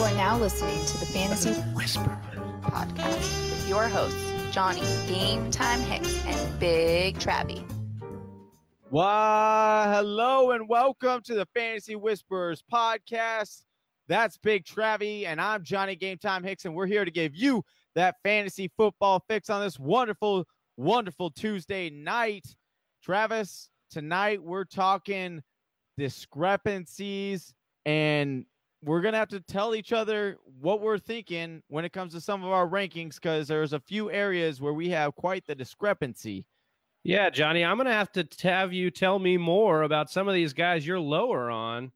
You are now listening to the Fantasy Whisper podcast with your hosts, Johnny Game Time Hicks and Big Travie. Why, hello and welcome to the Fantasy Whispers podcast. That's Big Travie, and I'm Johnny Game Time Hicks, and we're here to give you that fantasy football fix on this wonderful, wonderful Tuesday night. Travis, tonight we're talking discrepancies and we're gonna have to tell each other what we're thinking when it comes to some of our rankings because there's a few areas where we have quite the discrepancy. Yeah, Johnny, I'm gonna have to have you tell me more about some of these guys you're lower on,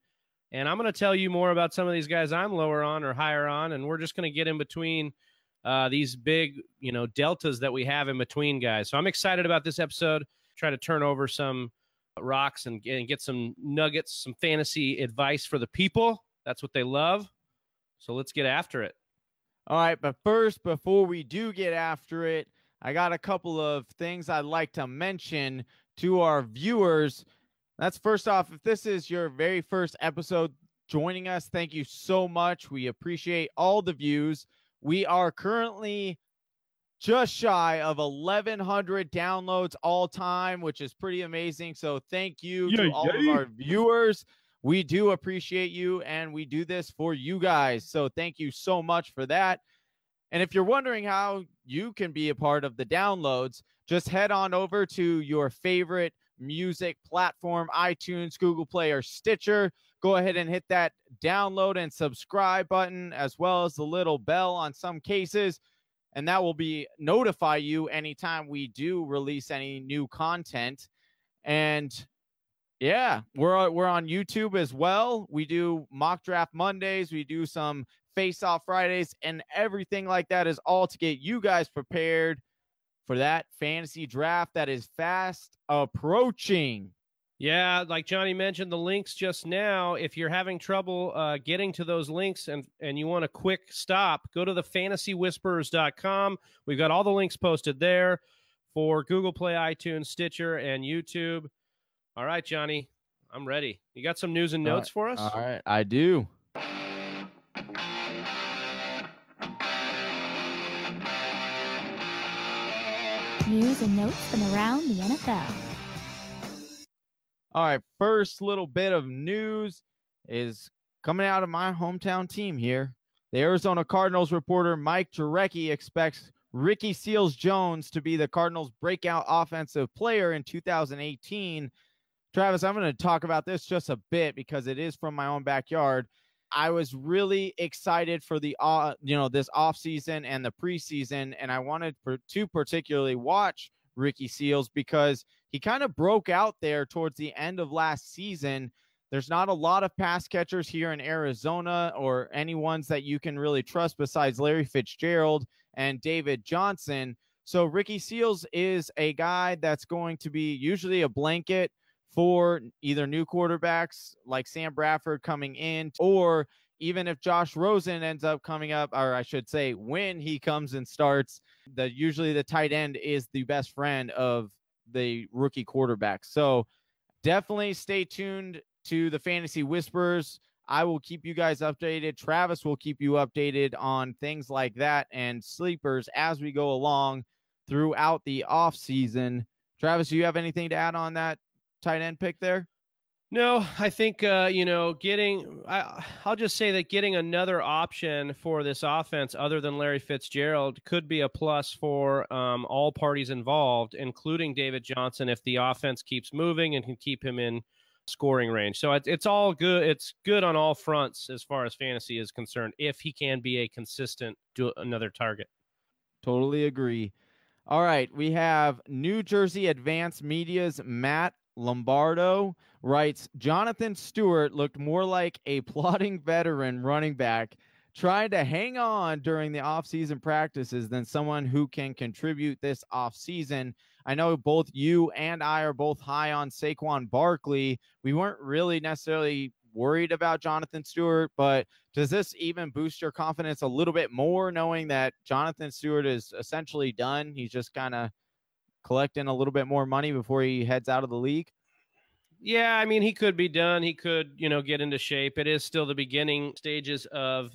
and I'm gonna tell you more about some of these guys I'm lower on or higher on, and we're just gonna get in between uh, these big, you know, deltas that we have in between guys. So I'm excited about this episode. Try to turn over some rocks and, and get some nuggets, some fantasy advice for the people. That's what they love. So let's get after it. All right, but first, before we do get after it, I got a couple of things I'd like to mention to our viewers. That's first off, if this is your very first episode joining us, thank you so much. We appreciate all the views. We are currently just shy of 1100 downloads all time, which is pretty amazing. So thank you yeah, to all yeah. of our viewers. We do appreciate you and we do this for you guys. So thank you so much for that. And if you're wondering how you can be a part of the downloads, just head on over to your favorite music platform, iTunes, Google Play, or Stitcher. Go ahead and hit that download and subscribe button, as well as the little bell on some cases. And that will be notify you anytime we do release any new content. And yeah, we're we're on YouTube as well. We do mock draft Mondays, we do some face off Fridays, and everything like that is all to get you guys prepared for that fantasy draft that is fast approaching. Yeah, like Johnny mentioned, the links just now. If you're having trouble uh, getting to those links and and you want a quick stop, go to the fantasywhisperers.com. We've got all the links posted there for Google Play, iTunes, Stitcher, and YouTube. All right, Johnny, I'm ready. You got some news and notes for us? All right, I do. News and notes from around the NFL. All right, first little bit of news is coming out of my hometown team here. The Arizona Cardinals reporter Mike Jurecki expects Ricky Seals Jones to be the Cardinals' breakout offensive player in 2018 Travis, I'm going to talk about this just a bit because it is from my own backyard. I was really excited for the uh, you know this off season and the preseason, and I wanted to particularly watch Ricky Seals because he kind of broke out there towards the end of last season. There's not a lot of pass catchers here in Arizona or any ones that you can really trust besides Larry Fitzgerald and David Johnson. So Ricky Seals is a guy that's going to be usually a blanket for either new quarterbacks like Sam Bradford coming in, or even if Josh Rosen ends up coming up, or I should say, when he comes and starts, that usually the tight end is the best friend of the rookie quarterback. So definitely stay tuned to the Fantasy Whispers. I will keep you guys updated. Travis will keep you updated on things like that and sleepers as we go along throughout the off season. Travis, do you have anything to add on that tight end pick there? No, I think uh, you know getting. I, I'll just say that getting another option for this offense other than Larry Fitzgerald could be a plus for um, all parties involved, including David Johnson, if the offense keeps moving and can keep him in scoring range. So it's it's all good. It's good on all fronts as far as fantasy is concerned. If he can be a consistent do another target. Totally agree. All right, we have New Jersey Advanced Media's Matt Lombardo writes Jonathan Stewart looked more like a plodding veteran running back trying to hang on during the offseason practices than someone who can contribute this offseason. I know both you and I are both high on Saquon Barkley. We weren't really necessarily worried about Jonathan Stewart, but does this even boost your confidence a little bit more knowing that Jonathan Stewart is essentially done? He's just kind of collecting a little bit more money before he heads out of the league? Yeah, I mean, he could be done. He could, you know, get into shape. It is still the beginning stages of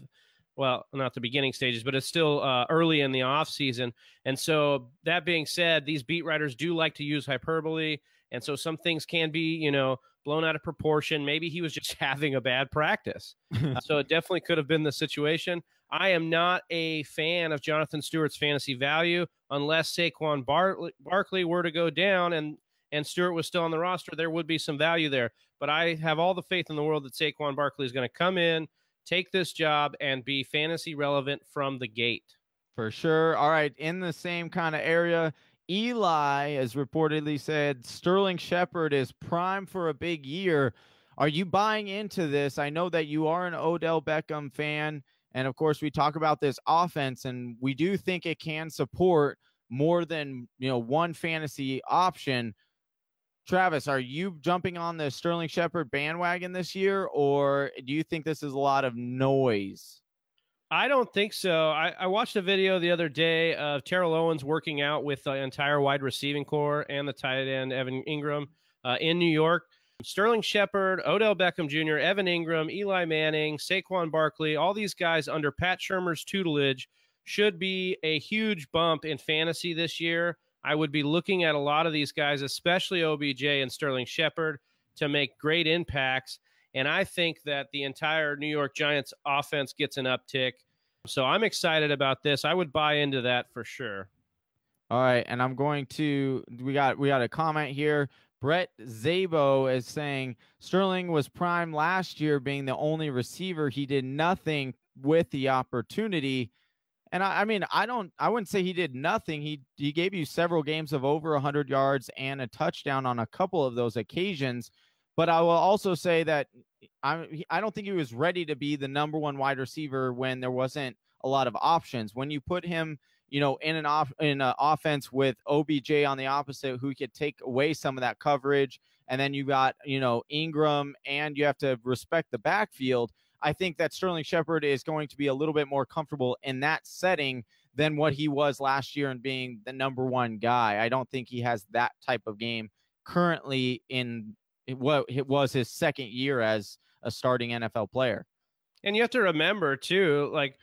well, not the beginning stages, but it's still uh, early in the off season. And so that being said, these beat writers do like to use hyperbole, and so some things can be, you know, blown out of proportion. Maybe he was just having a bad practice. so it definitely could have been the situation. I am not a fan of Jonathan Stewart's fantasy value unless Saquon Bar- Barkley were to go down and and Stewart was still on the roster. There would be some value there, but I have all the faith in the world that Saquon Barkley is going to come in, take this job, and be fantasy relevant from the gate. For sure. All right, in the same kind of area. Eli has reportedly said Sterling Shepard is prime for a big year. Are you buying into this? I know that you are an Odell Beckham fan. And of course, we talk about this offense, and we do think it can support more than you know one fantasy option. Travis, are you jumping on the Sterling Shepard bandwagon this year, or do you think this is a lot of noise? I don't think so. I, I, watched a video the other day of Terrell Owens working out with the entire wide receiving core and the tight end Evan Engram uh, in New York. Sterling Shepard, Odell Beckham Jr., Evan Engram, Eli Manning, Saquon Barkley, all these guys under Pat Shurmur's tutelage should be a huge bump in fantasy this year. I would be looking at a lot of these guys, especially OBJ and Sterling Shepard, to make great impacts. And I think that the entire New York Giants offense gets an uptick. So I'm excited about this. I would buy into that for sure. All right, and I'm going to we got we got a comment here Brett Zabo is saying Sterling was prime last year, being the only receiver. He did nothing with the opportunity. And I, I, mean, I don't, I wouldn't say he did nothing. He he gave you several games of over 100 yards and a touchdown on a couple of those occasions. But I will also say that I I don't think he was ready to be the number one wide receiver when there wasn't a lot of options. When you put him you know, in an off in an offense with OBJ on the opposite, who could take away some of that coverage, and then you got you know Engram, and you have to respect the backfield. I think that Sterling Shepard is going to be a little bit more comfortable in that setting than what he was last year and being the number one guy. I don't think he has that type of game currently in what it was his second year as a starting NFL player. And you have to remember too, like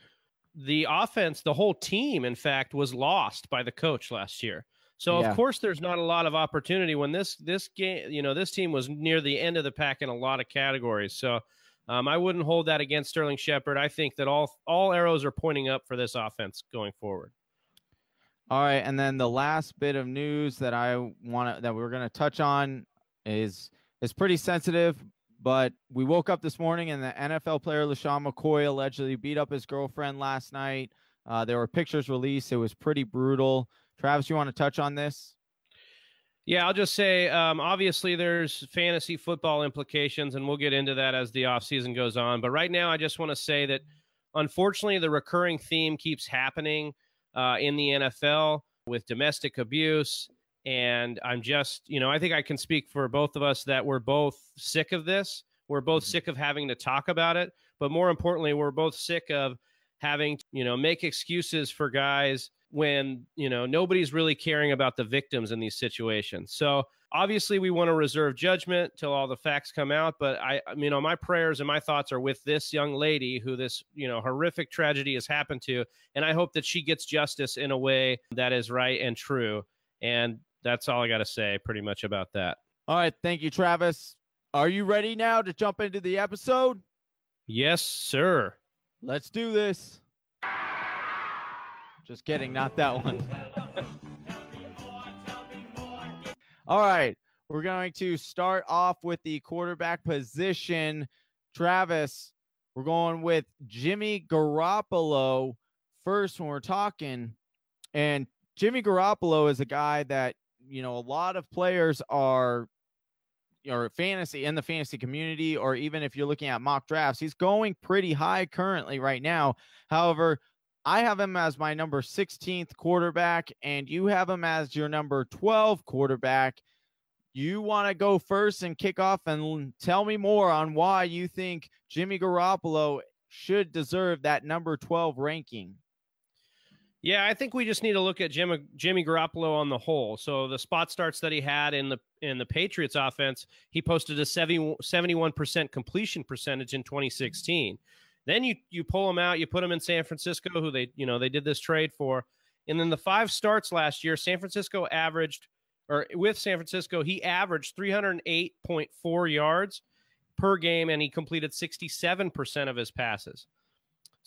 the offense, the whole team, in fact, was lost by the coach last year. So yeah. of course, there's not a lot of opportunity when this this game, you know, this team was near the end of the pack in a lot of categories. So um, I wouldn't hold that against Sterling Shepard. I think that all all arrows are pointing up for this offense going forward. All right, and then the last bit of news that I want to that we're going to touch on is is pretty sensitive, but we woke up this morning and the NFL player LeSean McCoy allegedly beat up his girlfriend last night. Uh, there were pictures released. It was pretty brutal. Travis, you want to touch on this? Yeah, I'll just say um, obviously there's fantasy football implications, and we'll get into that as the offseason goes on. But right now, I just want to say that unfortunately, the recurring theme keeps happening uh, in the NFL with domestic abuse and I'm just, you know, I think I can speak for both of us that we're both sick of this. We're both mm-hmm. sick of having to talk about it. But more importantly, we're both sick of having, you know, make excuses for guys when, you know, nobody's really caring about the victims in these situations. So obviously we want to reserve judgment till all the facts come out. But I, you know, my prayers and my thoughts are with this young lady who this, you know, horrific tragedy has happened to. And I hope that she gets justice in a way that is right and true. And that's all I got to say pretty much about that. All right. Thank you, Travis. Are you ready now to jump into the episode? Yes, sir. Let's do this. Just kidding, not that one. All right. We're going to start off with the quarterback position. Travis, we're going with Jimmy Garoppolo first when we're talking. And Jimmy Garoppolo is a guy that you know, a lot of players are or fantasy in the fantasy community, or even if you're looking at mock drafts, he's going pretty high currently right now. However, I have him as my number 16th quarterback, and you have him as your number 12 quarterback. You want to go first and kick off and tell me more on why you think Jimmy Garoppolo should deserve that number 12 ranking. Yeah, I think we just need to look at Jimmy, Jimmy Garoppolo on the whole. So the spot starts that he had in the in the Patriots offense, he posted a 70, 71% completion percentage in 2016. Then you you pull him out, you put him in San Francisco, who they you know they did this trade for, and then the five starts last year, San Francisco averaged, or with San Francisco, he averaged 308.4 yards per game, and he completed 67% of his passes.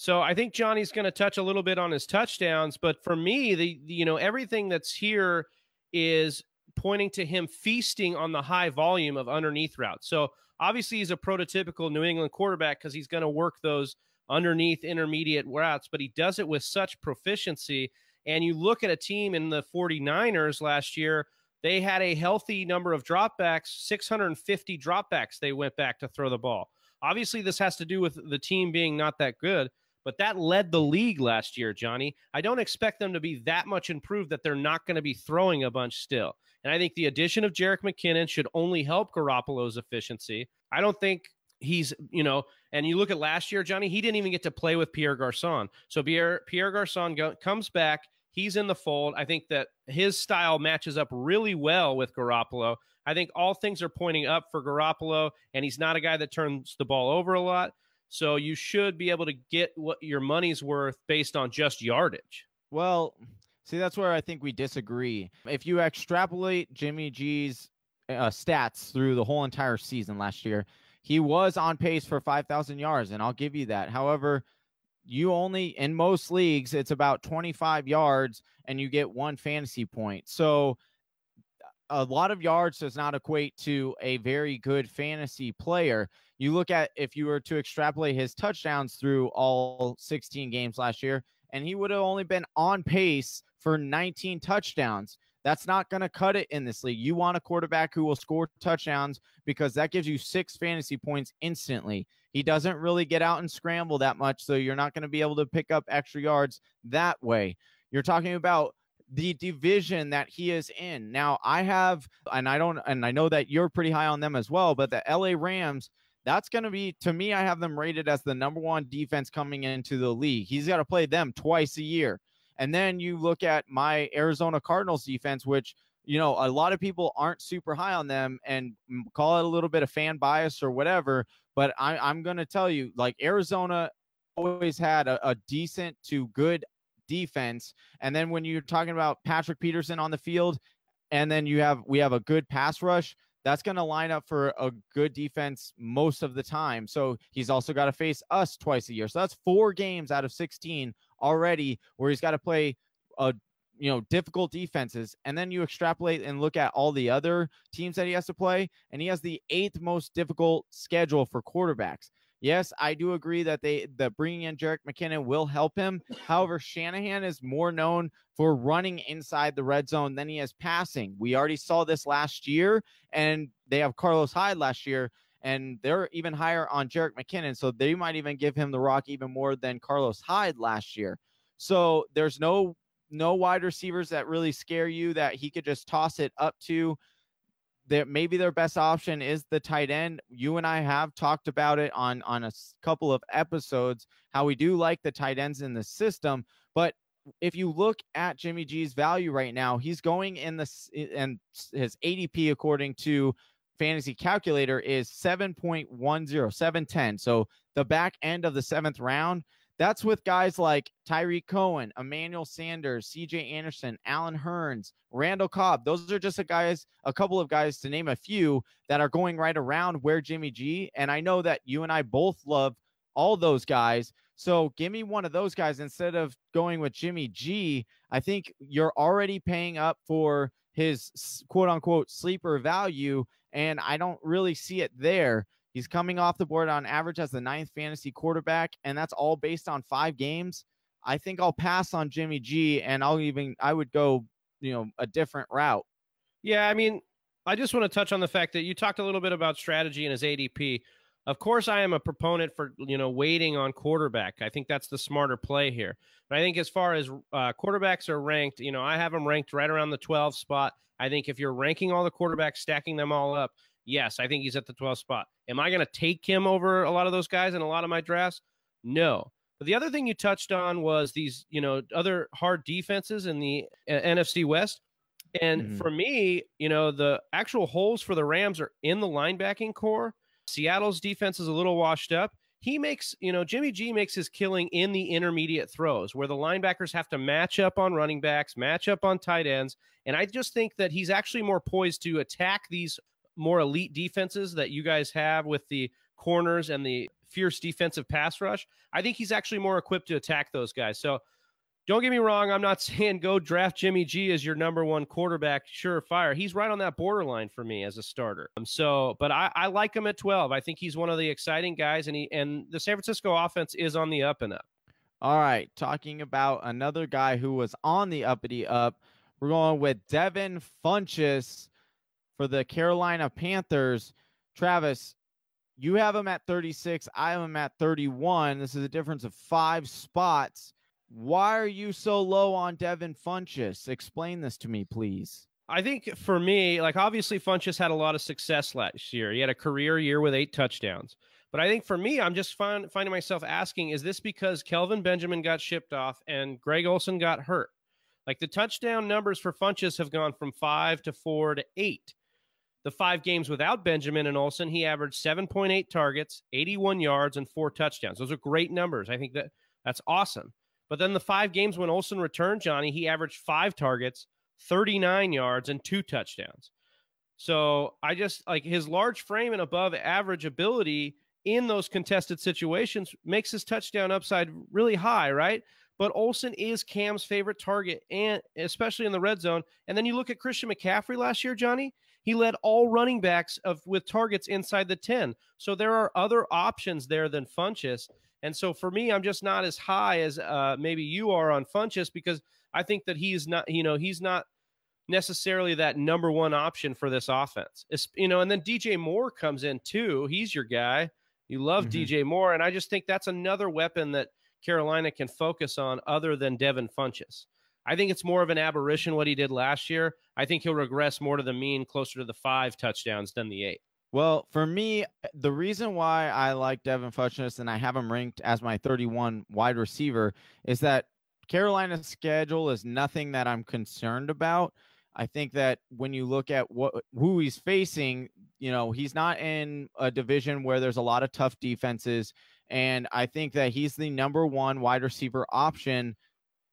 So I think Johnny's going to touch a little bit on his touchdowns, but for me, the, the you know everything that's here is pointing to him feasting on the high volume of underneath routes. So obviously he's a prototypical New England quarterback because he's going to work those underneath intermediate routes, but he does it with such proficiency. And you look at a team in the 49ers last year, they had a healthy number of dropbacks, 650 dropbacks they went back to throw the ball. Obviously, this has to do with the team being not that good, but that led the league last year, Johnny. I don't expect them to be that much improved that they're not going to be throwing a bunch still. And I think the addition of Jerick McKinnon should only help Garoppolo's efficiency. I don't think he's, you know, and you look at last year, Johnny, he didn't even get to play with Pierre Garcon. So Pierre, Pierre Garcon go, comes back. He's in the fold. I think that his style matches up really well with Garoppolo. I think all things are pointing up for Garoppolo, and he's not a guy that turns the ball over a lot. So you should be able to get what your money's worth based on just yardage. Well, see, that's where I think we disagree. If you extrapolate Jimmy G's uh, stats through the whole entire season last year, he was on pace for 5,000 yards, and I'll give you that. However, you only in most leagues it's about 25 yards and you get one fantasy point. So a lot of yards does not equate to a very good fantasy player. You look at if you were to extrapolate his touchdowns through all 16 games last year, and he would have only been on pace for 19 touchdowns. That's not going to cut it in this league. You want a quarterback who will score touchdowns because that gives you six fantasy points instantly. He doesn't really get out and scramble that much, so you're not going to be able to pick up extra yards that way. You're talking about the division that he is in. Now, I have, and I don't, and I know that you're pretty high on them as well, but the LA Rams, that's going to be, to me, I have them rated as the number one defense coming into the league. He's got to play them twice a year. And then you look at my Arizona Cardinals defense, which, you know, a lot of people aren't super high on them and call it a little bit of fan bias or whatever. But I, I'm going to tell you, like, Arizona always had a, a decent to good defense. And then when you're talking about Patrick Peterson on the field, and then you have we have a good pass rush, that's going to line up for a good defense most of the time. So he's also got to face us twice a year. So that's four games out of 16 already where he's got to play a you know difficult defenses and then you extrapolate and look at all the other teams that he has to play and he has the eighth most difficult schedule for quarterbacks Yes, I do agree that they that bringing in Jerick McKinnon will help him. However, Shanahan is more known for running inside the red zone than he is passing. We already saw this last year, and they have Carlos Hyde last year, and they're even higher on Jerick McKinnon, so they might even give him the rock even more than Carlos Hyde last year. So there's no no wide receivers that really scare you that he could just toss it up to that maybe their best option is the tight end. You and I have talked about it on on a couple of episodes how we do like the tight ends in the system, but if you look at Jimmy G's value right now, he's going in the and his ADP according to fantasy calculator is 7.10 710 so the back end of the seventh round that's with guys like Tarik Cohen, Emmanuel Sanders, CJ Anderson, Allen Hurns, Randall Cobb. Those are just a guys, a couple of guys to name a few that are going right around where Jimmy G. And I know that you and I both love all those guys. So give me one of those guys instead of going with Jimmy G. I think you're already paying up for his quote unquote sleeper value. And I don't really see it there. He's coming off the board on average as the ninth fantasy quarterback, and that's all based on five games. I think I'll pass on Jimmy G, and I'll even I would go, you know, a different route. Yeah, I mean, I just want to touch on the fact that you talked a little bit about strategy and his ADP. Of course, I am a proponent for you know waiting on quarterback. I think that's the smarter play here. But I think as far as uh, quarterbacks are ranked, you know, I have them ranked right around the 12 spot. I think if you're ranking all the quarterbacks, stacking them all up, Yes, I think he's at the 12th spot. Am I going to take him over a lot of those guys in a lot of my drafts? No. But the other thing you touched on was these, you know, other hard defenses in the uh, NFC West. And mm-hmm. for me, you know, the actual holes for the Rams are in the linebacking core. Seattle's defense is a little washed up. he makes, you know, Jimmy G makes his killing in the intermediate throws where the linebackers have to match up on running backs, match up on tight ends. And I just think that he's actually more poised to attack these more elite defenses that you guys have with the corners and the fierce defensive pass rush. I think he's actually more equipped to attack those guys. So don't get me wrong. I'm not saying go draft Jimmy G as your number one quarterback, surefire. He's right on that borderline for me as a starter. Um, so, but I, I like him at 12. I think he's one of the exciting guys, and he and the San Francisco offense is on the up and up. All right, talking about another guy who was on the uppity up. We're going with Devin Funchess for the Carolina Panthers. Travis, you have him at 36. I have him at 31. This is a difference of five spots. Why are you so low on Devin Funchess? Explain this to me, please. I think for me, like obviously Funchess had a lot of success last year. He had a career year with eight touchdowns. But I think for me, I'm just find, finding myself asking, is this because Kelvin Benjamin got shipped off and Greg Olsen got hurt? Like the touchdown numbers for Funchess have gone from five to four to eight. The five games without Benjamin and Olsen, he averaged 7.8 targets, 81 yards, and four touchdowns. Those are great numbers. I think that that's awesome. But then the five games when Olsen returned, Johnny, he averaged five targets, 39 yards, and two touchdowns. So I just like his large frame and above average ability in those contested situations makes his touchdown upside really high, right? But Olsen is Cam's favorite target, and especially in the red zone. And then you look at Christian McCaffrey last year, Johnny. He led all running backs of with targets inside the 10. So there are other options there than Funchess. And so for me, I'm just not as high as uh, maybe you are on Funchess because I think that he's not, you know, he's not necessarily that number one option for this offense. It's, you know, and then DJ Moore comes in too. He's your guy. You love mm-hmm. DJ Moore. And I just think that's another weapon that Carolina can focus on other than Devin Funchess. I think it's more of an aberration what he did last year. I think he'll regress more to the mean, closer to the five touchdowns than the eight. Well, for me, the reason why I like Devin Funchess and I have him ranked as my 31 wide receiver is that Carolina's schedule is nothing that I'm concerned about. I think that when you look at what who he's facing, you know, he's not in a division where there's a lot of tough defenses. And I think that he's the number one wide receiver option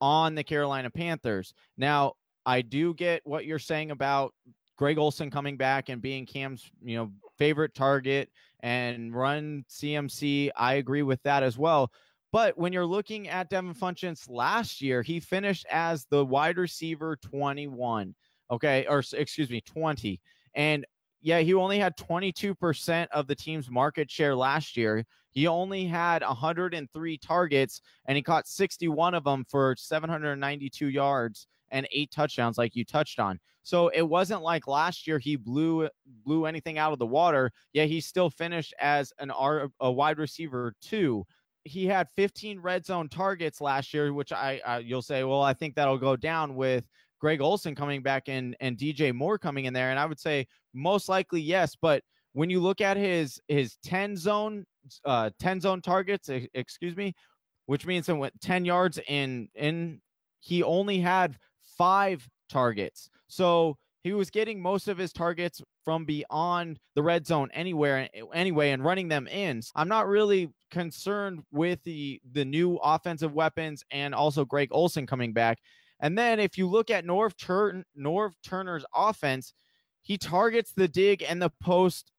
on the Carolina Panthers. Now, I do get what you're saying about Greg Olsen coming back and being Cam's, you know, favorite target and run CMC. I agree with that as well. But when you're looking at Devin Funchess last year, he finished as the wide receiver 21. Okay. Or excuse me, 20. And yeah, he only had 22% of the team's market share last year. He only had 103 targets and he caught 61 of them for 792 yards and eight touchdowns, like you touched on. So it wasn't like last year he blew blew anything out of the water. Yeah, he still finished as an R, a wide receiver too. He had 15 red zone targets last year, which I, I you'll say, well, I think that'll go down with Greg Olsen coming back in and DJ Moore coming in there. And I would say most likely yes, but when you look at his his 10 zone uh 10 zone targets, excuse me, which means in 10 yards in in he only had five targets. So he was getting most of his targets from beyond the red zone anywhere anyway and running them in. I'm not really concerned with the the new offensive weapons and also Greg Olsen coming back. And then if you look at Norv Turn Norv Turner's offense, he targets the dig and the post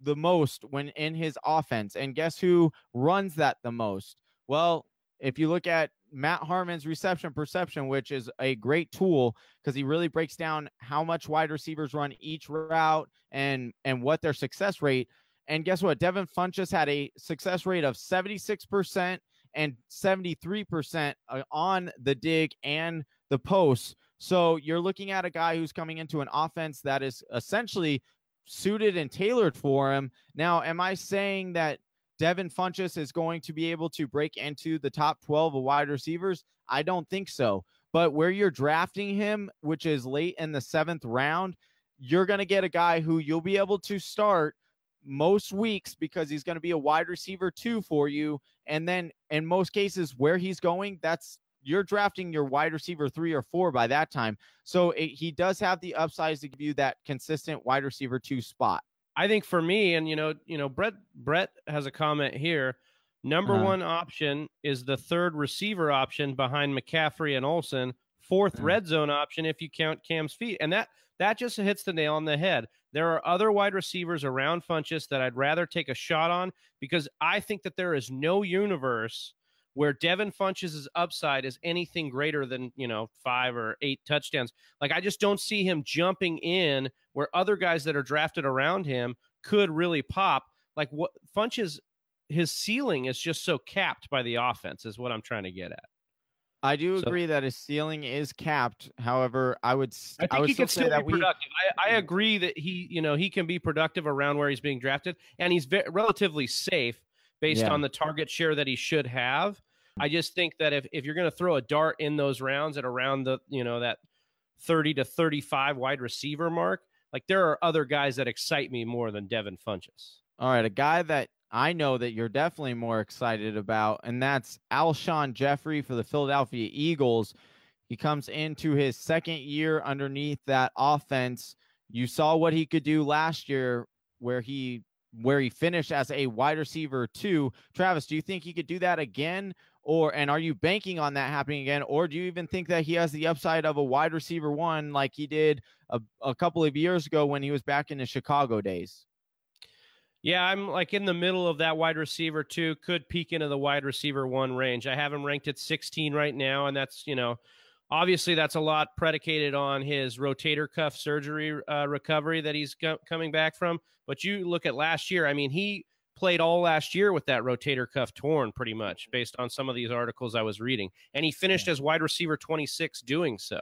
the most when in his offense. And guess who runs that the most? Well, if you look at Matt Harmon's reception perception, which is a great tool because he really breaks down how much wide receivers run each route and and what their success rate. And guess what? Devin Funchess had a success rate of 76% and 73% uh, on the dig and the post. So you're looking at a guy who's coming into an offense that is essentially suited and tailored for him. Now, am I saying that Devin Funchess is going to be able to break into the top 12 of wide receivers? I don't think so. But where you're drafting him, which is late in the seventh round, you're going to get a guy who you'll be able to start most weeks because he's going to be a wide receiver two for you. And then in most cases, where he's going, that's you're drafting your wide receiver three or four by that time. So it, he does have the upsides to give you that consistent wide receiver two spot. I think for me, and you know, you know, Brett Brett has a comment here. Number Uh-huh. one option is the third receiver option behind McCaffrey and Olsen. 4th Uh-huh. red zone option if you count Cam's feet, and that that just hits the nail on the head. There are other wide receivers around Funchess that I'd rather take a shot on because I think that there is no universe where Devin Funchess' upside is anything greater than, you know, five or eight touchdowns. Like, I just don't see him jumping in where other guys that are drafted around him could really pop. Like, what Funchess, his ceiling is just so capped by the offense, is what I'm trying to get at. I do So- agree that his ceiling is capped. However, I would I think would he can say still that be we. I, I hmm. agree that he, you know, he can be productive around where he's being drafted, and he's ve- relatively safe based Yeah. on the target share that he should have. I just think that if, if you're going to throw a dart in those rounds at around the, you know, that 30 to 35 wide receiver mark, like there are other guys that excite me more than Devin Funchess. All right, a guy that I know that you're definitely more excited about, and that's Alshon Jeffery for the Philadelphia Eagles. He comes into his second year underneath that offense. You saw what he could do last year, where he where he finished as a wide receiver two. Travis, do you think he could do that again? Or and are you banking on that happening again? Or do you even think that he has the upside of a wide receiver one like he did a, a couple of years ago when he was back in the Chicago days? Yeah, I'm like in the middle of that wide receiver two, could peak into the wide receiver one range. I have him ranked at 16 right now, and that's, you know, obviously that's a lot predicated on his rotator cuff surgery uh, recovery that he's co- coming back from. But you look at last year, I mean, he played all last year with that rotator cuff torn pretty much based on some of these articles I was reading. And he finished as wide receiver 26 doing so.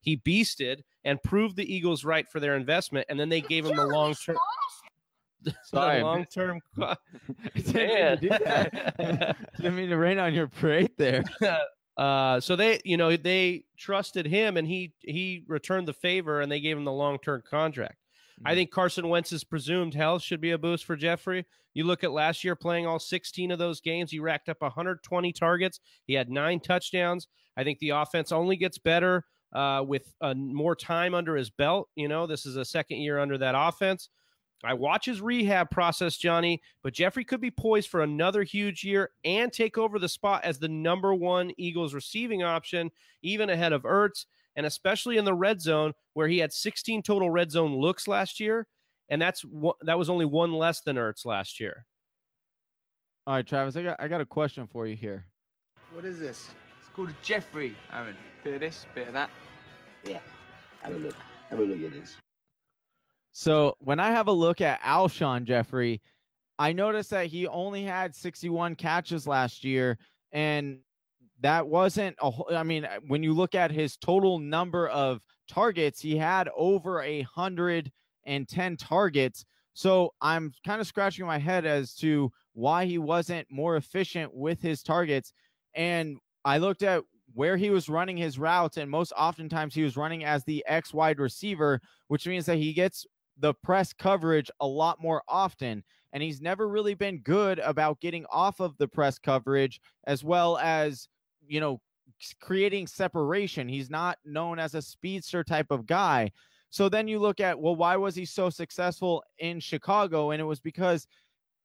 He beasted and proved the Eagles right for their investment, and then they gave him the long term. Sorry, long term. I didn't do that. didn't mean to rain on your parade there. Uh, so they, you know, they trusted him, and he he returned the favor, and they gave him the long term contract. I Mhm. think Carson Wentz's presumed health should be a boost for Jeffery. You look at last year playing all 16 of those games, he racked up 120 targets. He had nine touchdowns. I think the offense only gets better uh, with uh, more time under his belt. You know, this is a second year under that offense. I watch his rehab process, Johnny, but Jeffery could be poised for another huge year and take over the spot as the number one Eagles receiving option, even ahead of Ertz, and especially in the red zone where he had 16 total red zone looks last year, and that's that was only one less than Ertz last year. All right, Travis, I got I got a question for you here. What is this? It's called a Jeffrey, Aaron. Bit of this, bit of that. Yeah. Have a look. Have a look at this. So when I have a look at Alshon Jeffery, I noticed that he only had 61 catches last year, and that wasn't a. I mean, when you look at his total number of targets, he had over a hundred and ten targets. So I'm kind of scratching my head as to why he wasn't more efficient with his targets. And I looked at where he was running his routes, and most oftentimes he was running as the X wide receiver, which means that he gets the press coverage a lot more often. And he's never really been good about getting off of the press coverage as well as, you know, creating separation. He's not known as a speedster type of guy. So then you look at, well, why was he so successful in Chicago? And it was because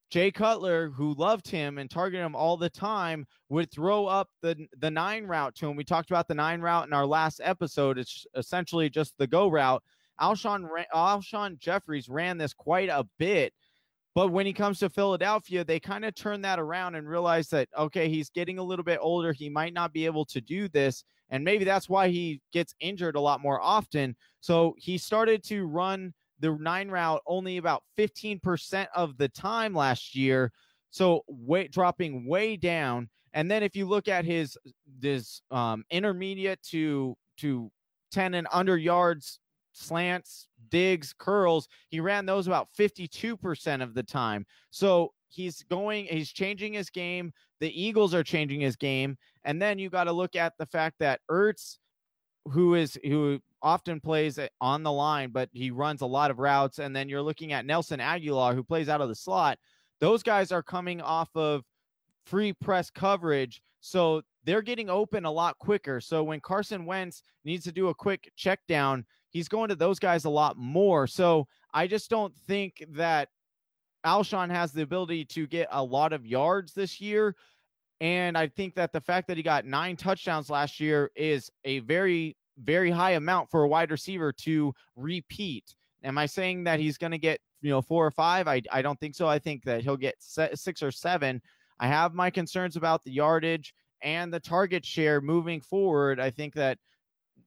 Jay Cutler, who loved him and targeted him all the time, would throw up the the nine route to him. We talked about the nine route in our last episode. It's essentially just the go route. Alshon Alshon Jeffries ran this quite a bit, but when he comes to Philadelphia, they kind of turn that around and realize that okay, he's getting a little bit older. He might not be able to do this, and maybe that's why he gets injured a lot more often. So he started to run the nine route only about 15% of the time last year. So weight dropping way down. And then if you look at his this um, intermediate to to 10 and under yards slants, digs, curls, he ran those about 52% of the time. So he's going he's changing his game. The Eagles are changing his game. And then you got to look at the fact that Ertz who is who often plays on the line, but he runs a lot of routes. And then you're looking at Nelson Agholor, who plays out of the slot. Those guys are coming off of free press coverage. So they're getting open a lot quicker. So when Carson Wentz needs to do a quick check down, he's going to those guys a lot more. So I just don't think that Alshon has the ability to get a lot of yards this year. And I think that the fact that he got nine touchdowns last year is a very, very high amount for a wide receiver to repeat. Am I saying that he's going to get, you know, four or five? I, I don't think so. I think that he'll get six or seven. I have my concerns about the yardage and the target share moving forward. I think that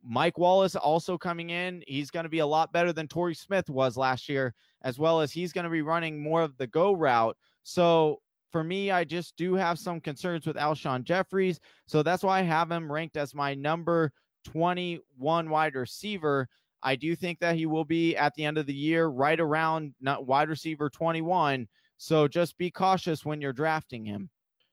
Mike Wallace also coming in, he's going to be a lot better than Torrey Smith was last year, as well as he's going to be running more of the go route. So for me, I just do have some concerns with Alshon Jeffries. So that's why I have him ranked as my number 21 wide receiver. I do think that he will be at the end of the year right around not wide receiver 21. So just be cautious when you're drafting him.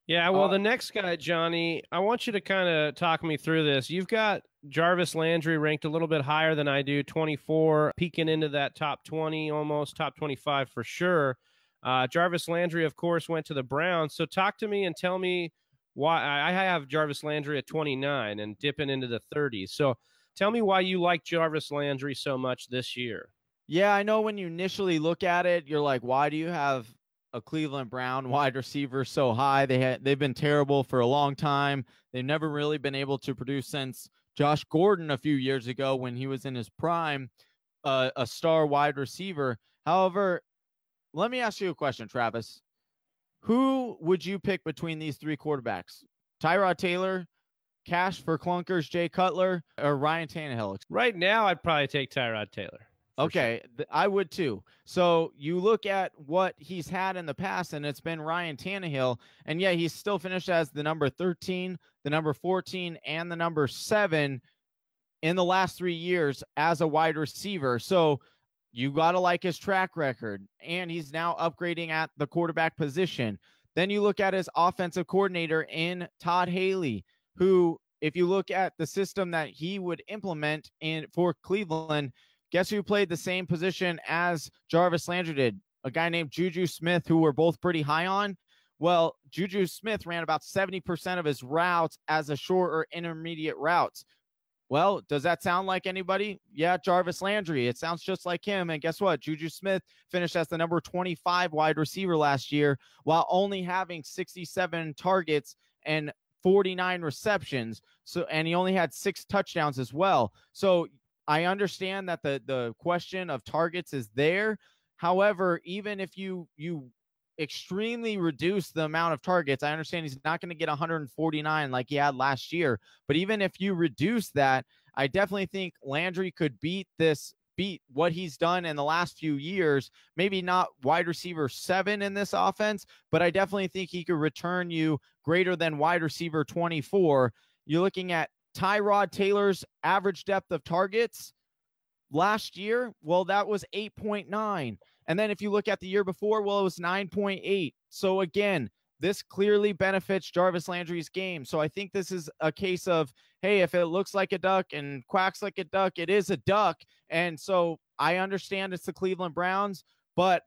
Yeah, well, uh, the next guy, Johnny, I want you to kind of talk me through this. You've got Jarvis Landry ranked a little bit higher than I do, 24, peeking into that top 20, almost top 25 for sure. Uh, Jarvis Landry, of course, went to the Browns. So talk to me and tell me why I have Jarvis Landry at 29 and dipping into the 30s. So tell me why you like Jarvis Landry so much this year. Yeah, I know when you initially look at it, you're like, why do you have a Cleveland Brown wide receiver so high. They had they've been terrible for a long time. They've never really been able to produce since Josh Gordon a few years ago when he was in his prime, uh, a star wide receiver. However, let me ask you a question, Travis. Who would you pick between these three quarterbacks? Tyrod Taylor, Cash for Clunkers, Jay Cutler, or Ryan Tannehill? Right now, I'd probably take Tyrod Taylor. Okay, sure. I would too. So you look at what he's had in the past, and it's been Ryan Tannehill, and yeah, he's still finished as the number 13, the number 14, and the number seven in the last three years as a wide receiver. So you got to like his track record, and he's now upgrading at the quarterback position. Then you look at his offensive coordinator in Todd Haley, who, if you look at the system that he would implement in for Cleveland, Guess who played the same position as Jarvis Landry did? A guy named Juju Smith, who we're both pretty high on. Well, Juju Smith ran about 70% of his routes as a short or intermediate routes. Well, does that sound like anybody? Yeah, Jarvis Landry. It sounds just like him. And guess what? Juju Smith finished as the number 25 wide receiver last year while only having 67 targets and 49 receptions. So and he only had 6 touchdowns as well. So I understand that the the question of targets is there. However, even if you you extremely reduce the amount of targets, I understand he's not going to get 149 like he had last year. But even if you reduce that, I definitely think Landry could beat this beat what he's done in the last few years. Maybe not wide receiver seven in this offense, but I definitely think he could return you greater than wide receiver 24. You're looking at Tyrod Taylor's average depth of targets last year, well, that was 8.9. And then if you look at the year before, well, it was 9.8. So again, this clearly benefits Jarvis Landry's game. So I think this is a case of, hey, if it looks like a duck and quacks like a duck, it is a duck. And so I understand it's the Cleveland Browns, but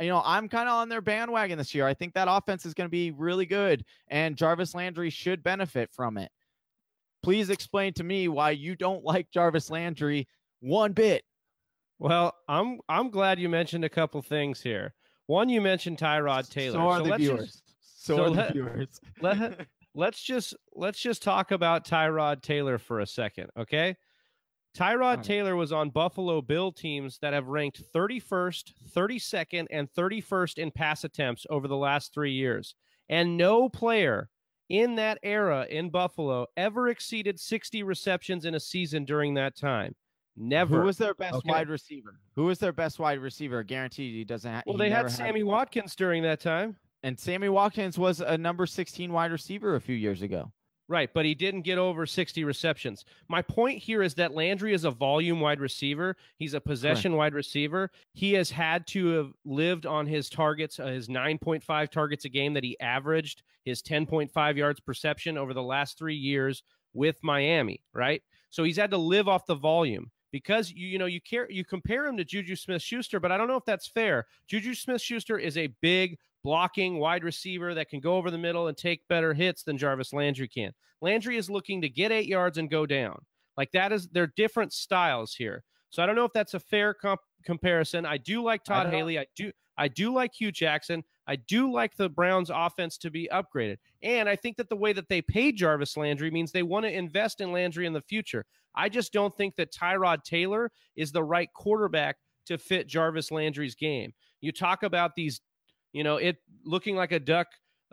you know, I'm kind of on their bandwagon this year. I think that offense is going to be really good, and Jarvis Landry should benefit from it please explain to me why you don't like Jarvis Landry one bit. Well, I'm I'm glad you mentioned a couple things here. One, you mentioned Tyrod Taylor. So are so the viewers. Just, so, so, are let, the viewers. let, let's just let's just talk about Tyrod Taylor for a second, okay? Tyrod Taylor was on Buffalo Bill teams that have ranked 31st, 32nd, and 31st in pass attempts over the last three years. And no player in that era in Buffalo ever exceeded 60 receptions in a season during that time. Never. Who was their best okay. wide receiver? Who was their best wide receiver? Guaranteed he doesn't have. Well, they had Sammy had... Watkins during that time. And Sammy Watkins was a number 16 wide receiver a few years ago. Right, but he didn't get over 60 receptions. My point here is that Landry is a volume wide receiver. He's a possession Correct. wide receiver. He has had to have lived on his targets, uh, his 9.5 targets a game that he averaged, his 10.5 yards perception over the last three years with Miami, right? So he's had to live off the volume because you you know you care you compare him to Juju Smith Schuster, but I don't know if that's fair. Juju Smith Schuster is a big blocking wide receiver that can go over the middle and take better hits than Jarvis Landry can. Landry is looking to get eight yards and go down. Like that is, they're different styles here. So I don't know if that's a fair comp- comparison. I do like Todd I Haley. I do, I do like Hue Jackson. I do like the Browns offense to be upgraded. And I think that the way that they pay Jarvis Landry means they want to invest in Landry in the future. I just don't think that Tyrod Taylor is the right quarterback to fit Jarvis Landry's game. You talk about these, you know, it looking like a duck,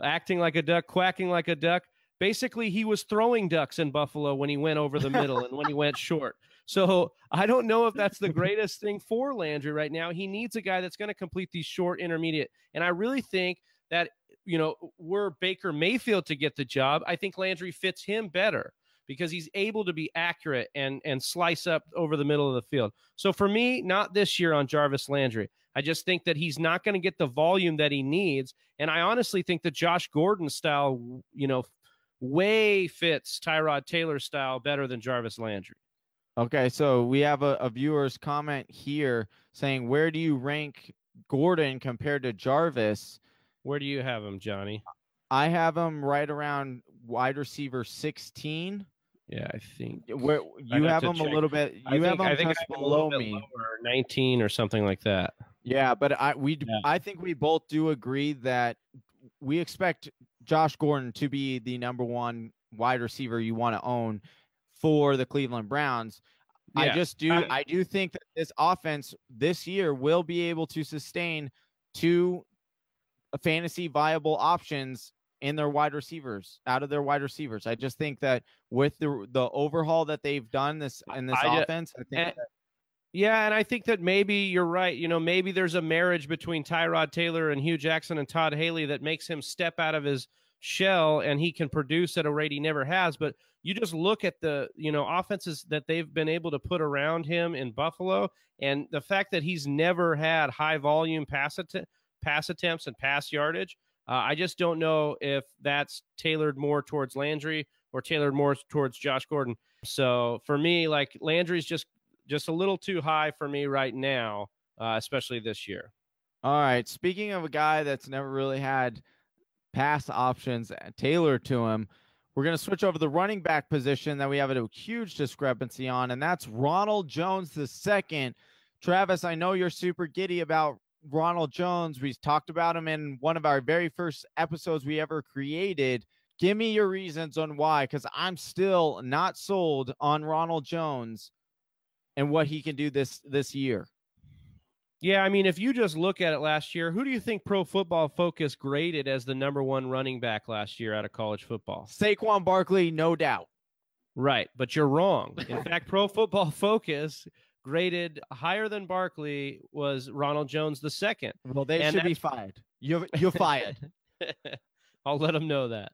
acting like a duck, quacking like a duck. Basically, he was throwing ducks in Buffalo when he went over the middle and when he went short. So I don't know if that's the greatest thing for Landry right now. He needs a guy that's going to complete these short intermediate. And I really think that, you know, were Baker Mayfield to get the job, I think Landry fits him better because he's able to be accurate and and slice up over the middle of the field. So for me, not this year on Jarvis Landry. I just think that he's not going to get the volume that he needs, and I honestly think that Josh Gordon style, you know, way fits Tyrod Taylor style better than Jarvis Landry. Okay, so we have a, a viewer's comment here saying, "Where do you rank Gordon compared to Jarvis?" Where do you have him, Johnny? I have him right around wide receiver 16. Yeah, I think Where you have have him a little bit, I you have think, I him think just I have him a below me. lower, 19 or something like that. Yeah, but I we Yeah. I think we both do agree that we expect Josh Gordon to be the number one wide receiver you want to own for the Cleveland Browns. I just do I'm- I do think that this offense this year will be able to sustain two fantasy viable options in their wide receivers out of their wide receivers. I just think that with the the overhaul that they've done this in this I offense, I think and- that- Yeah, and I think that maybe you're right. You know, maybe there's a marriage between Tyrod Taylor and Hue Jackson and Todd Haley that makes him step out of his shell and he can produce at a rate he never has. But you just look at the, you know, offenses that they've been able to put around him in Buffalo and the fact that he's never had high volume pass, att- pass attempts and pass yardage. Uh, I just don't know if that's tailored more towards Landry or tailored more towards Josh Gordon. So for me, like Landry's just just a little too high for me right now, uh, especially this year. All right. Speaking of a guy that's never really had pass options tailored to him, we're going to switch over the running back position that we have a huge discrepancy on, and that's Ronald Jones the second. Travis, I know you're super giddy about Ronald Jones. We talked about him in one of our very first episodes we ever created. Give me your reasons on why, because I'm still not sold on Ronald Jones and what he can do this this year. Yeah, I mean, if you just look at it last year, who do you think Pro Football Focus graded as the number one running back last year out of college football? Saquon Barkley, no doubt. Right, but you're wrong. In fact, Pro Football Focus graded higher than Barkley was Ronald Jones the second. Well, they And should be fired. You're you're fired. I'll let them know that.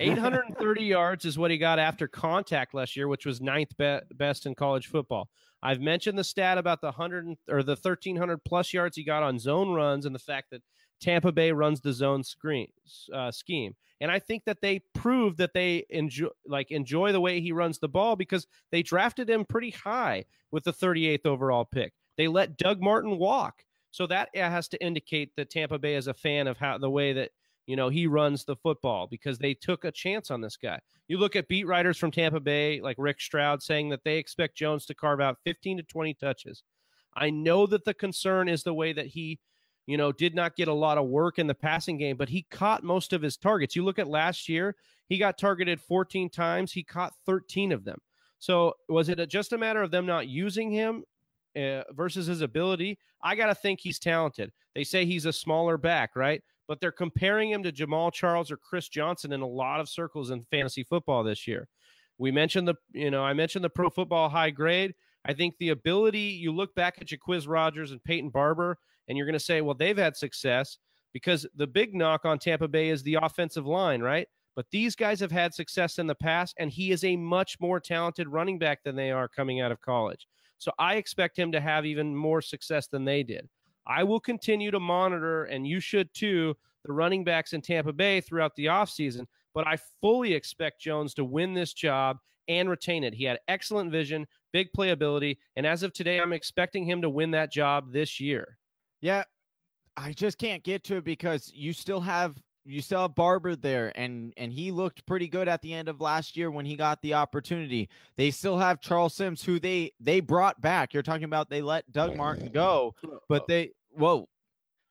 830 yards is what he got after contact last year, which was ninth be- best in college football. I've mentioned the stat about the 100 or the 1300 plus yards he got on zone runs and the fact that Tampa Bay runs the zone screen uh, scheme. And I think that they proved that they enjoy like enjoy the way he runs the ball because they drafted him pretty high with the 38th overall pick. They let Doug Martin walk. So that has to indicate that Tampa Bay is a fan of how the way that you know he runs the football because they took a chance on this guy. You look at beat writers from Tampa Bay like Rick Stroud saying that they expect Jones to carve out 15 to 20 touches. I know that the concern is the way that he you know, did not get a lot of work in the passing game, but he caught most of his targets. You look at last year, he got targeted 14 times, he caught 13 of them. So, was it a, just a matter of them not using him uh, versus his ability? I got to think he's talented. They say he's a smaller back, right? But they're comparing him to Jamaal Charles or Chris Johnson in a lot of circles in fantasy football this year. We mentioned the, you know, I mentioned the pro football high grade. I think the ability, you look back at Jacquizz Rodgers and Peyton Barber, and you're going to say, well, they've had success because the big knock on Tampa Bay is the offensive line, right? But these guys have had success in the past, and he is a much more talented running back than they are coming out of college. So I expect him to have even more success than they did. I will continue to monitor, and you should too, the running backs in Tampa Bay throughout the offseason. But I fully expect Jones to win this job and retain it. He had excellent vision, big playability, and as of today, I'm expecting him to win that job this year. Yeah, I just can't get to it because you still have you still have Barber there, and and he looked pretty good at the end of last year when he got the opportunity. They still have Charles Sims, who they they brought back. You're talking about they let Doug Martin go, but they whoa.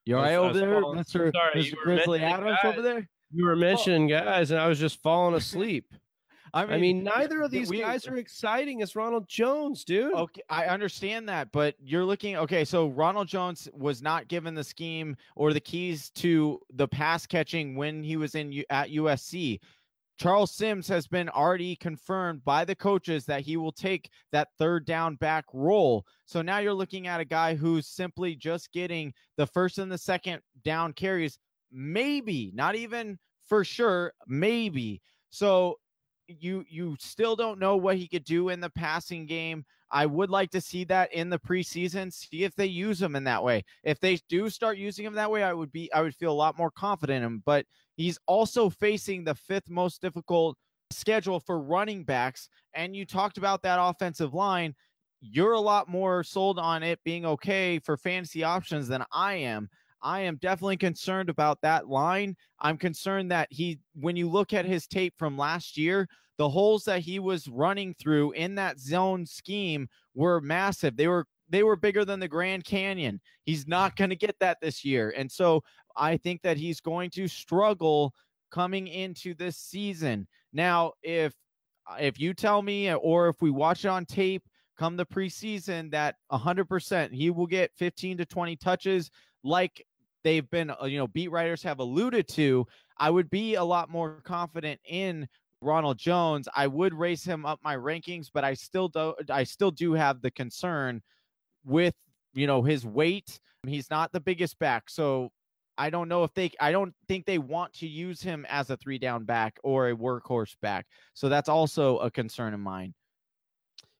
You all I right over there, falling- Mr. sorry, Mr. Grizzly Adams guys. over there? You were mentioning guys, and I was just falling asleep. I I mean, neither of these we- guys are exciting as Ronald Jones, dude. Okay, I understand that, but you're looking okay. So Ronald Jones was not given the scheme or the keys to the pass catching when he was in at USC. Charles Sims has been already confirmed by the coaches that he will take that third down back role. So now you're looking at a guy who's simply just getting the first and the second down carries, maybe not even for sure, maybe. So you you still don't know what he could do in the passing game. I would like to see that in the preseason, see if they use him in that way. If they do start using him that way, I would be I would feel a lot more confident in him. But he's also facing the fifth most difficult schedule for running backs. And you talked about that offensive line. You're a lot more sold on it being okay for fantasy options than I am. I am definitely concerned about that line. I'm concerned that he, when you look at his tape from last year, the holes that he was running through in that zone scheme were massive. They were they were bigger than the Grand Canyon. He's not going to get that this year. And so I think that he's going to struggle coming into this season. Now, if if you tell me or if we watch it on tape come the preseason that 100% he will get 15 to 20 touches like they've been uh, you know beat writers have alluded to, I would be a lot more confident in Ronald Jones. I would raise him up my rankings, but I still do I still do have the concern with you know his weight. He's not the biggest back, so I don't know if they I don't think they want to use him as a three down back or a workhorse back. So that's also a concern of mine.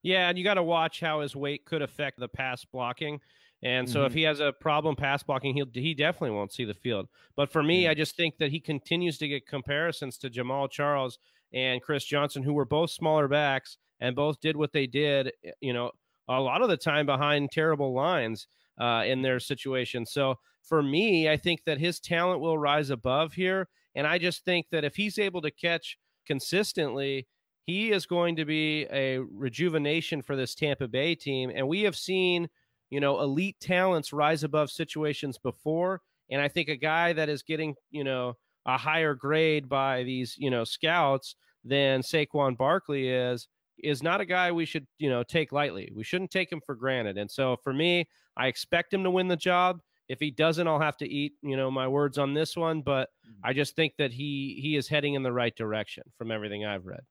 Yeah, and you got to watch how his weight could affect the pass blocking. And so if Mhm. he has a problem pass blocking, he'll he definitely won't see the field. But for me, Yeah. I just think that he continues to get comparisons to Jamaal Charles and Chris Johnson, who were both smaller backs and both did what they did, you know, a lot of the time behind terrible lines uh, in their situation. So for me, I think that his talent will rise above here. And I just think that if he's able to catch consistently, he is going to be a rejuvenation for this Tampa Bay team. And we have seen, you know, elite talents rise above situations before. And I think a guy that is getting, you know, a higher grade by these, you know, scouts than Saquon Barkley is, is not a guy we should, you know, take lightly. We shouldn't take him for granted. And so for me, I expect him to win the job. If he doesn't, I'll have to eat, you know, my words on this one. But mm. I just think that he he is heading in the right direction from everything I've read.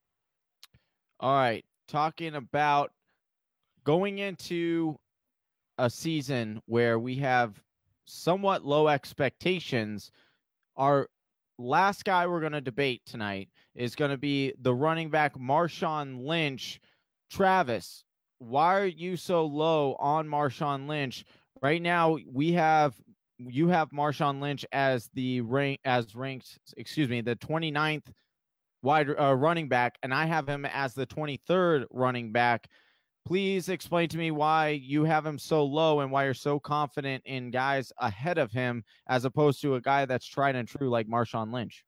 All right, talking about going into a season where we have somewhat low expectations. Our last guy we're going to debate tonight is going to be the running back Marshawn Lynch. Travis, why are you so low on Marshawn Lynch? Right now, we have you have Marshawn Lynch as the rank as ranked, excuse me, the 29th wide uh, running back, and I have him as the 23rd running back. Please explain to me why you have him so low and why you're so confident in guys ahead of him as opposed to a guy that's tried and true like Marshawn Lynch.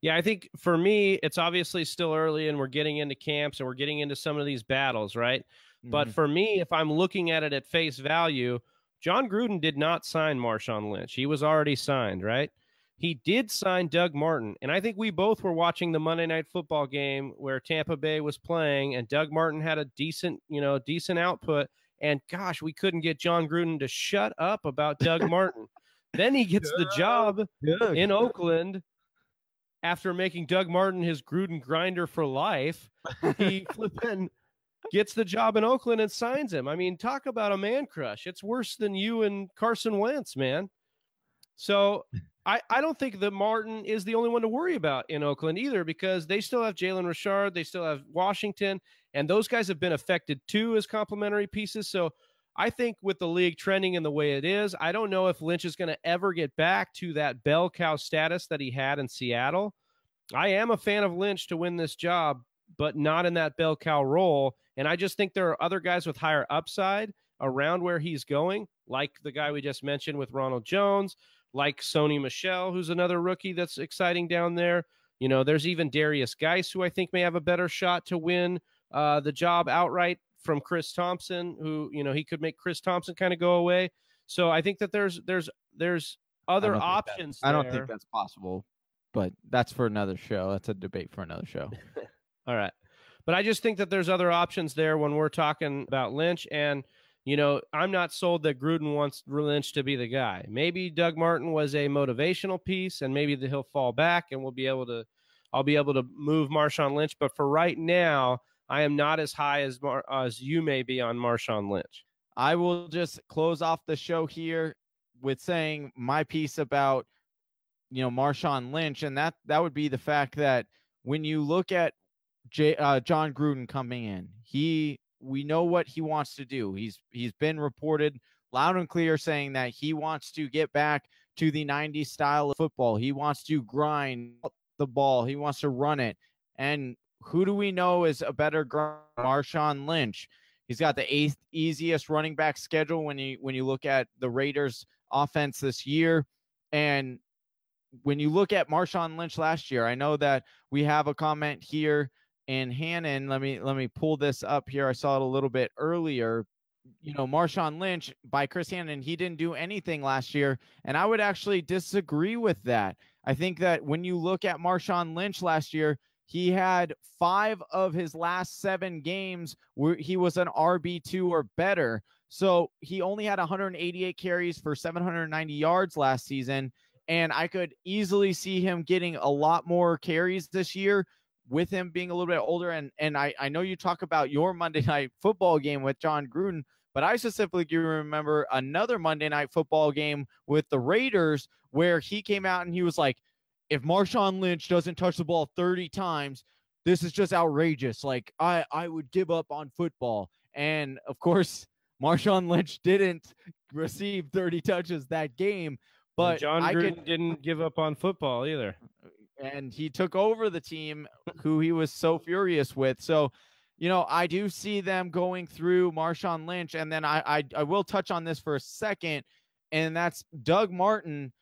Yeah, I think for me, it's obviously still early and we're getting into camps and we're getting into some of these battles, right? But Mhm. for me, if I'm looking at it at face value, Jon Gruden did not sign Marshawn Lynch. He was already signed, right? He did sign Doug Martin. And I think we both were watching the Monday night football game where Tampa Bay was playing and Doug Martin had a decent, you know, decent output. And gosh, we couldn't get Jon Gruden to shut up about Doug Martin. Then he gets the job in Oakland after making Doug Martin his Gruden grinder for life. He flipping gets the job in Oakland and signs him. I mean, talk about a man crush. It's worse than you and Carson Wentz, man. So I, I don't think that Martin is the only one to worry about in Oakland either because they still have Jalen Richard, they still have Washington, and those guys have been affected too as complementary pieces. So I think with the league trending in the way it is, I don't know if Lynch is going to ever get back to that bell cow status that he had in Seattle. I am a fan of Lynch to win this job, but not in that bell cow role. And I just think there are other guys with higher upside around where he's going, like the guy we just mentioned with Ronald Jones, like Sony Michel, who's another rookie that's exciting down there. You know, there's even Derrius Guice, who I think may have a better shot to win uh, the job outright from Chris Thompson, who, you know, he could make Chris Thompson kind of go away. So I think that there's there's there's other think options. I don't think that's possible, but that's for another show. That's a debate for another show. All right. But I just think that there's other options there when we're talking about Lynch. And, you know, I'm not sold that Gruden wants Lynch to be the guy. Maybe Doug Martin was a motivational piece and maybe he'll fall back and we'll be able to, I'll be able to move Marshawn Lynch. But for right now, I am not as high as, Mar- as you may be on Marshawn Lynch. I will just close off the show here with saying my piece about you know Marshawn Lynch, and that that would be the fact that when you look at J, uh, Jon Gruden coming in, he we know what he wants to do. He's he's been reported loud and clear saying that he wants to get back to the 90s style of football. He wants to grind the ball. He wants to run it. And who do we know is a better grind? Marshawn Lynch. He's got the eighth easiest running back schedule when you when you look at the Raiders offense this year. And when you look at Marshawn Lynch last year, I know that we have a comment here in Hannon. Let me let me pull this up here. I saw it a little bit earlier. You know, Marshawn Lynch by Chris Hannon, he didn't do anything last year. And I would actually disagree with that. I think that when you look at Marshawn Lynch last year, he had five of his last seven games where he was an RB2 or better. So he only had 188 carries for 790 yards last season. And I could easily see him getting a lot more carries this year with him being a little bit older. And and I, I know you talk about your Monday night football game with Jon Gruden, but I specifically remember another Monday night football game with the Raiders where he came out and he was like, if Marshawn Lynch doesn't touch the ball 30 times, this is just outrageous. Like I, I would give up on football. And of course, Marshawn Lynch didn't receive 30 touches that game, but John I Gruden could, didn't give up on football either. And he took over the team who he was so furious with. So, you know, I do see them going through Marshawn Lynch, and then I, I I will touch on this for a second, and that's Doug Martin.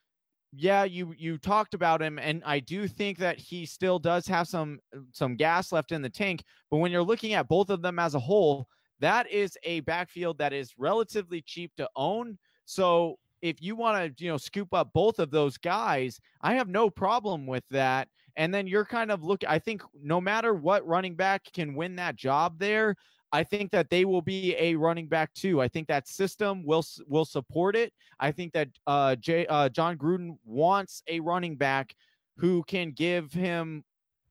Yeah, you you talked about him, and I do think that he still does have some some gas left in the tank. But when you're looking at both of them as a whole, that is a backfield that is relatively cheap to own. So if you want to, you know, scoop up both of those guys, I have no problem with that. And then you're kind of look. I think no matter what running back can win that job there, I think that they will be a running back too. I think that system will will support it. I think that uh, Jay, uh, Jon Gruden wants a running back who can give him,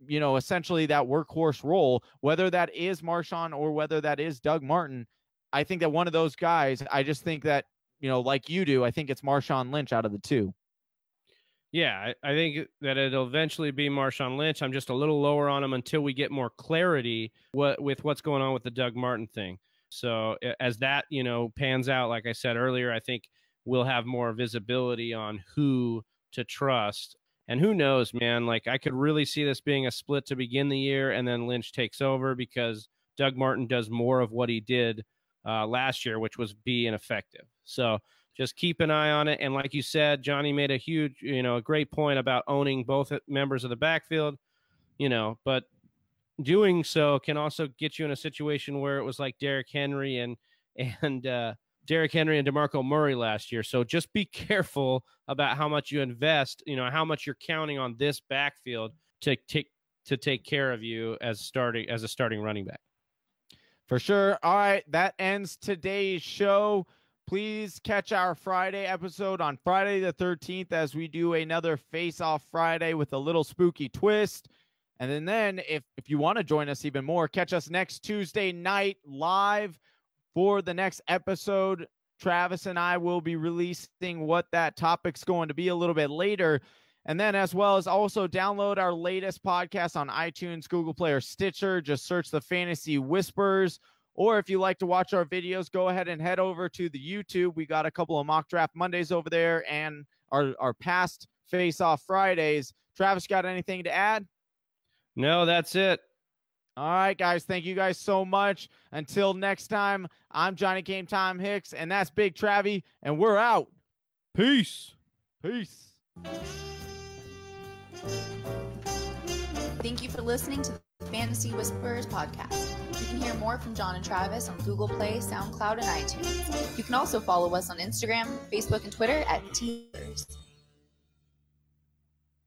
you know, essentially that workhorse role, whether that is Marshawn or whether that is Doug Martin. I think that one of those guys. I just think that you know, like you do, I think it's Marshawn Lynch out of the two. Yeah, I, I think that it'll eventually be Marshawn Lynch. I'm just a little lower on him until we get more clarity what, with what's going on with the Doug Martin thing. So as that you know pans out, like I said earlier, I think we'll have more visibility on who to trust. And who knows, man? Like I could really see this being a split to begin the year, and then Lynch takes over because Doug Martin does more of what he did uh, last year, which was be ineffective. So just keep an eye on it. And like you said, Johnny made a huge, you know, a great point about owning both members of the backfield, you know, but doing so can also get you in a situation where it was like Derrick Henry and, and, uh, Derrick Henry and DeMarco Murray last year. So just be careful about how much you invest, you know, how much you're counting on this backfield to take to take care of you as starting as a starting running back. For sure. All right, that ends today's show. Please catch our Friday episode on Friday the 13th as we do another Face Off Friday with a little spooky twist. And then, then if, if you want to join us even more, catch us next Tuesday night live for the next episode. Travis and I will be releasing what that topic's going to be a little bit later. And then, as well as also download our latest podcast on iTunes, Google Play, or Stitcher. Just search the Fantasy Whispers. Or if you like to watch our videos, go ahead and head over to the YouTube. We got a couple of mock draft Mondays over there and our, our past face off Fridays. Travis, got anything to add? No, that's it. All right, guys. Thank you guys so much. Until next time, I'm Johnny Game Time Hicks, and that's Big Travie, and we're out. Peace. Peace. Thank you for listening to the Fantasy Whisperers podcast. You can hear more from John and Travis on Google Play, SoundCloud, and iTunes. You can also follow us on Instagram, Facebook, and Twitter at Tears.